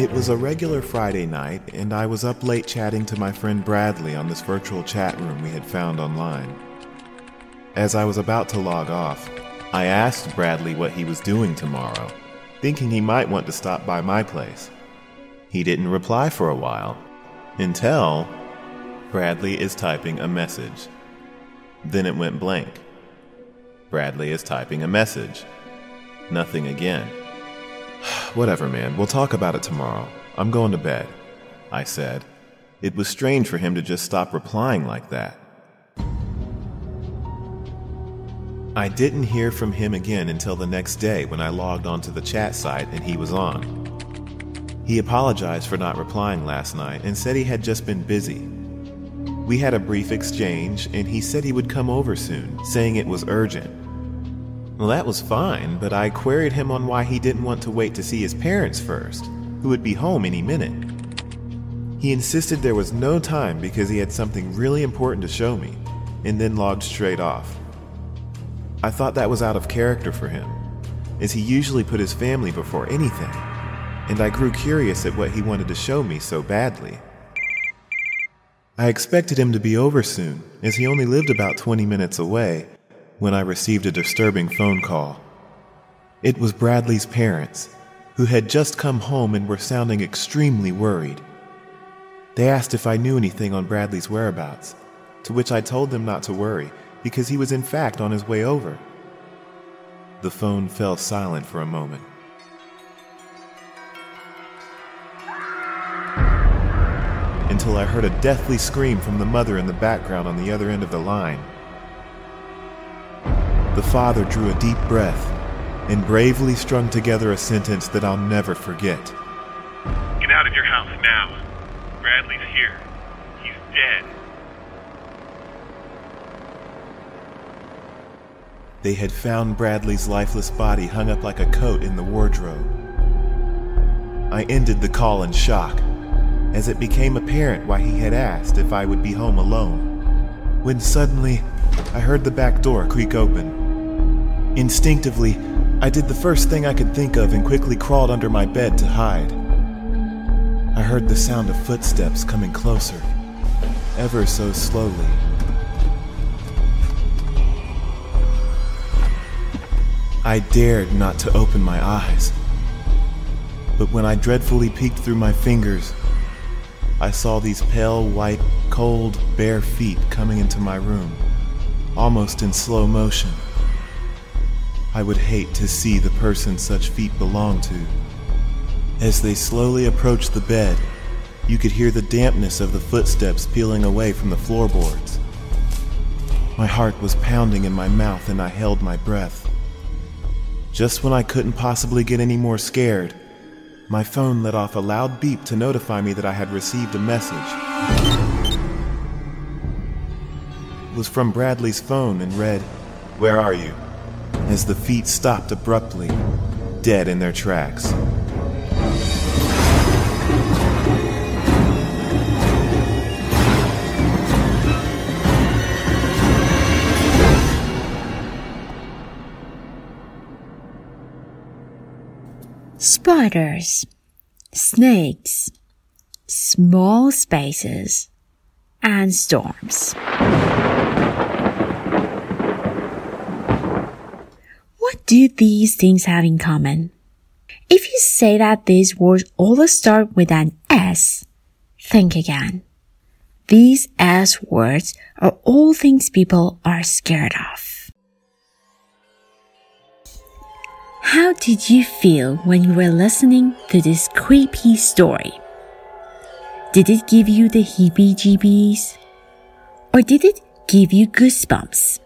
It was a regular Friday night, and I was up late chatting to my friend Bradley on this virtual chat room we had found online. As I was about to log off, I asked Bradley what he was doing tomorrow, thinking he might want to stop by my place. He didn't reply for a while, until Bradley is typing a message. Then it went blank. Bradley is typing a message. Nothing again. Whatever, man. We'll talk about it tomorrow. I'm going to bed, I said. It was strange for him to just stop replying like that. I didn't hear from him again until the next day when I logged onto the chat site and he was on. He apologized for not replying last night and said he had just been busy. We had a brief exchange and he said he would come over soon, saying it was urgent. Well, that was fine, but I queried him on why he didn't want to wait to see his parents first, who would be home any minute. He insisted there was no time because he had something really important to show me, and then logged straight off. I thought that was out of character for him, as he usually put his family before anything, and I grew curious at what he wanted to show me so badly. I expected him to be over soon, as he only lived about 20 minutes away, when I received a disturbing phone call. It was Bradley's parents, who had just come home and were sounding extremely worried. They asked if I knew anything on Bradley's whereabouts, to which I told them not to worry because he was in fact on his way over. The phone fell silent for a moment. Until I heard a deathly scream from the mother in the background on the other end of the line. The father drew a deep breath and bravely strung together a sentence that I'll never forget. Get out of your house now. Bradley's here. He's dead. They had found Bradley's lifeless body hung up like a coat in the wardrobe. I ended the call in shock, as it became apparent why he had asked if I would be home alone. When suddenly, I heard the back door creak open. Instinctively, I did the first thing I could think of and quickly crawled under my bed to hide. I heard the sound of footsteps coming closer, ever so slowly. I dared not to open my eyes. But when I dreadfully peeked through my fingers, I saw these pale, white, cold, bare feet coming into my room, almost in slow motion. I would hate to see the person such feet belong to. As they slowly approached the bed, you could hear the dampness of the footsteps peeling away from the floorboards. My heart was pounding in my mouth and I held my breath. Just when I couldn't possibly get any more scared, my phone let off a loud beep to notify me that I had received a message. It was from Bradley's phone and read, Where are you? As the feet stopped abruptly, dead in their tracks. Spiders, snakes, small spaces, and storms. What do these things have in common? If you say that these words all start with an S, think again. These S words are all things people are scared of. How did you feel when you were listening to this creepy story? Did it give you the heebie jeebies? Or did it give you goosebumps?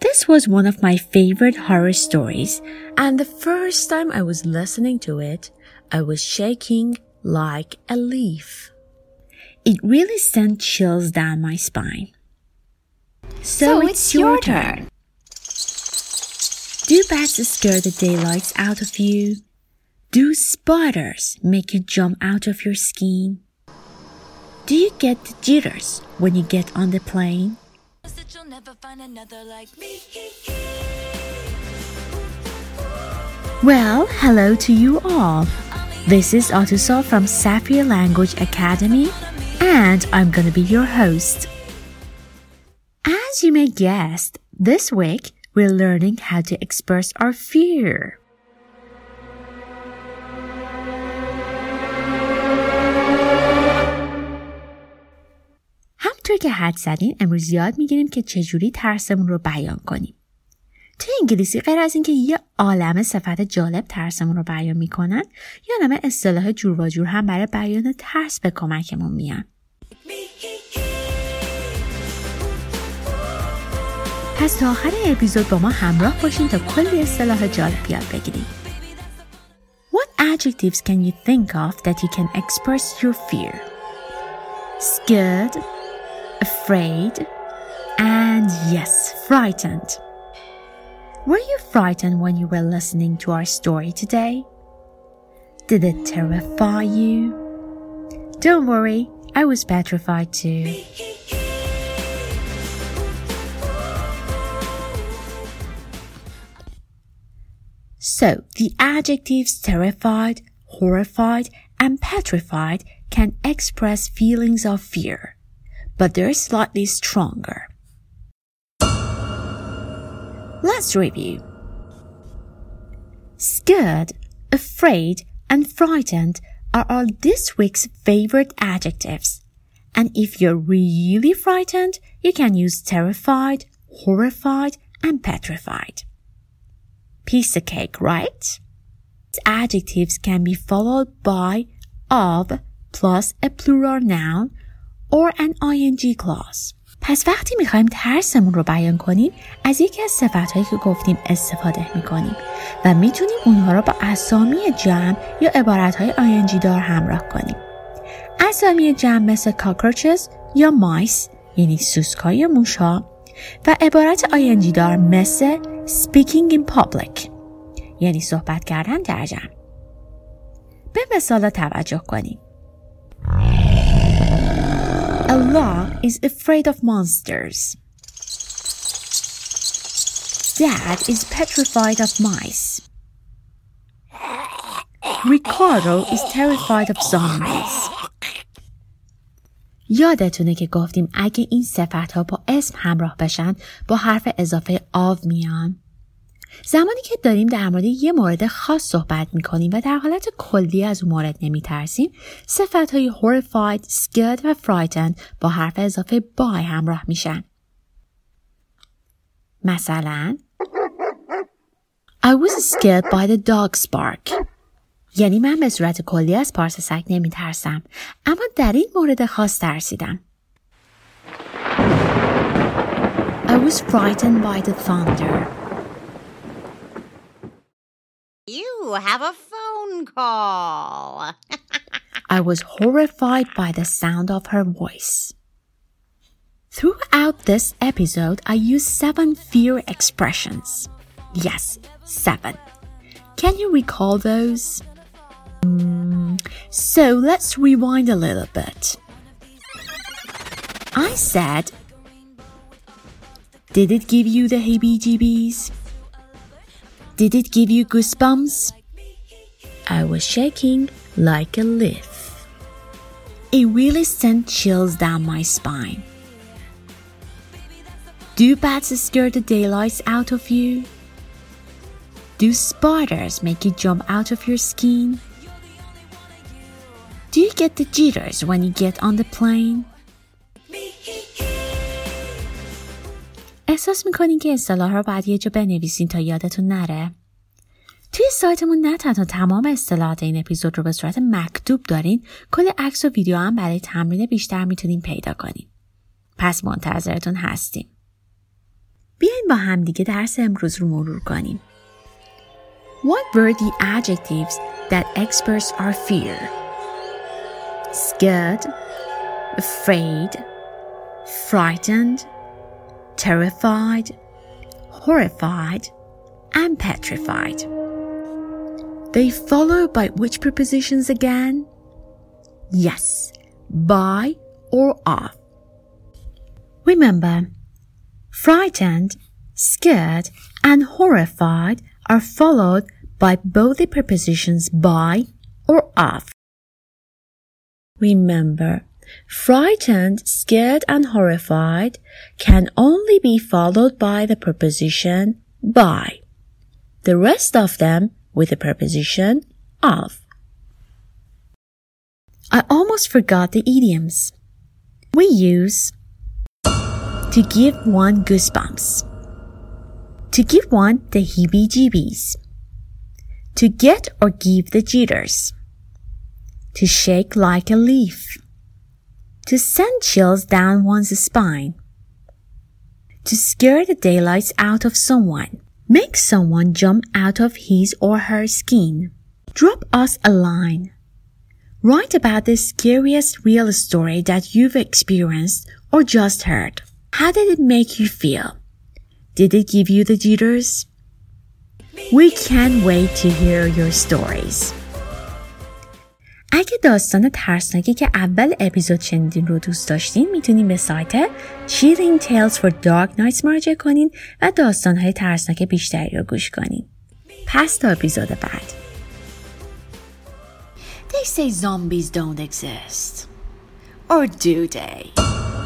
This was one of my favorite horror stories, and the first time I was listening to it, I was shaking like a leaf. It really sent chills down my spine. So, it's, your turn. Do bats scare the daylights out of you? Do spiders make you jump out of your skin? Do you get the jitters when you get on the plane? Well, hello to you all. This is Atusa from Sapphire Language Academy, and I'm gonna be your host. As you may guess, this week we're learning how to express our fear. همطور که حد زدین امروز یاد می‌گیریم که چجوری ترسمون رو بیان کنیم. توی انگلیسی غیر از اینکه یه عالم صفت جالب ترسمون رو بیان می‌کنن یا نمه اصطلاح جور و جور هم برای بیان ترس به کمکمون میان. پس تا آخر اپیزود با ما همراه باشین تا کلی اصطلاح جالب یاد بگیریم. What adjectives can you think of that you can express your fear? Scared, afraid, and yes, frightened. Were you frightened when you were listening to our story today? Did it terrify you? Don't worry, I was petrified too. So, the adjectives terrified, horrified, and petrified can express feelings of fear, but they're slightly stronger. Let's review. Scared, afraid, and frightened are all this week's favorite adjectives. And if you're really frightened, you can use terrified, horrified, and petrified. Piece of cake, right? Adjectives can be followed by of plus a plural noun or an ing clause. پس وقتی می‌خوایم ترسمون رو بیان کنیم از یکی از صفتهایی که گفتیم استفاده می‌کنیم و می‌تونیم اونها رو با اسامی جمع یا عبارتهای آینجی دار همراه کنیم. اسامی جمع مثل cockroaches یا مایس یعنی سوسکا یا موشا و عبارت آینجی دار مثل speaking in public یعنی صحبت کردن در جمع. به مثال توجه کنیم. Allah is afraid of monsters. Dad is petrified of mice. Ricardo is terrified of zombies. یادتونه که گفتیم اگه این صفت ها با اسم همراه بشن با حرف اضافه آو میان زمانی که داریم در مورد یه مورد خاص صحبت می‌کنیم و در حالت کلی از اون مورد نمیترسیم صفت های horrified, scared و frightened با حرف اضافه by همراه میشن. مثلا I was scared by the dog's bark. یعنی من به صورت کلی از پارس سگ نمیترسم اما در این مورد خاص ترسیدم. I was frightened by the thunder. Have a phone call. I was horrified by the sound of her voice. Throughout this episode, I used seven fear expressions. Yes, seven. Can you recall those? Mm, so let's rewind a little bit. I said, Did it give you the heebie jeebies? Did it give you goosebumps? I was shaking like a leaf. It really sent chills down my spine. Do bats scare the daylights out of you? Do spiders make you jump out of your skin? Do you get the jitters when you get on the plane? احساس میکنین که اصطلاح رو باید یه جا بنویسین تا یادتون نره؟ توی سایتمون نه تنها تمام اصطلاحات این اپیزود رو به صورت مکتوب دارین کل عکس و ویدیو هم برای تمرین بیشتر می‌تونین پیدا کنین. پس منتظرتون هستیم. بیاین با همدیگه درس امروز رو مرور کنیم. What were the adjectives that express our fear? Scared, afraid, frightened, terrified, horrified, and petrified. They follow by which prepositions again? Yes, by or of. Remember, frightened, scared, and horrified are followed by both the prepositions by or of. Remember, frightened, scared, and horrified can only be followed by the preposition by. The rest of them with the preposition of. I almost forgot the idioms. We use to give one goosebumps, to give one the heebie jeebies, to get or give the jitters, to shake like a leaf, to send chills down one's spine, to scare the daylights out of someone, make someone jump out of his or her skin, drop us a line. Write about the scariest real story that you've experienced or just heard. How did it make you feel? Did it give you the jitters? We can't wait to hear your stories. اگه داستان ترسناکی که اول اپیزود شنیدین رو دوست داشتین می‌تونین به سایت Chilling Tales for Dark Nights مراجعه کنین و داستانهای ترسناک بیشتری رو گوش کنین. پس تا اپیزود بعد. They say zombies don't exist. Or do they?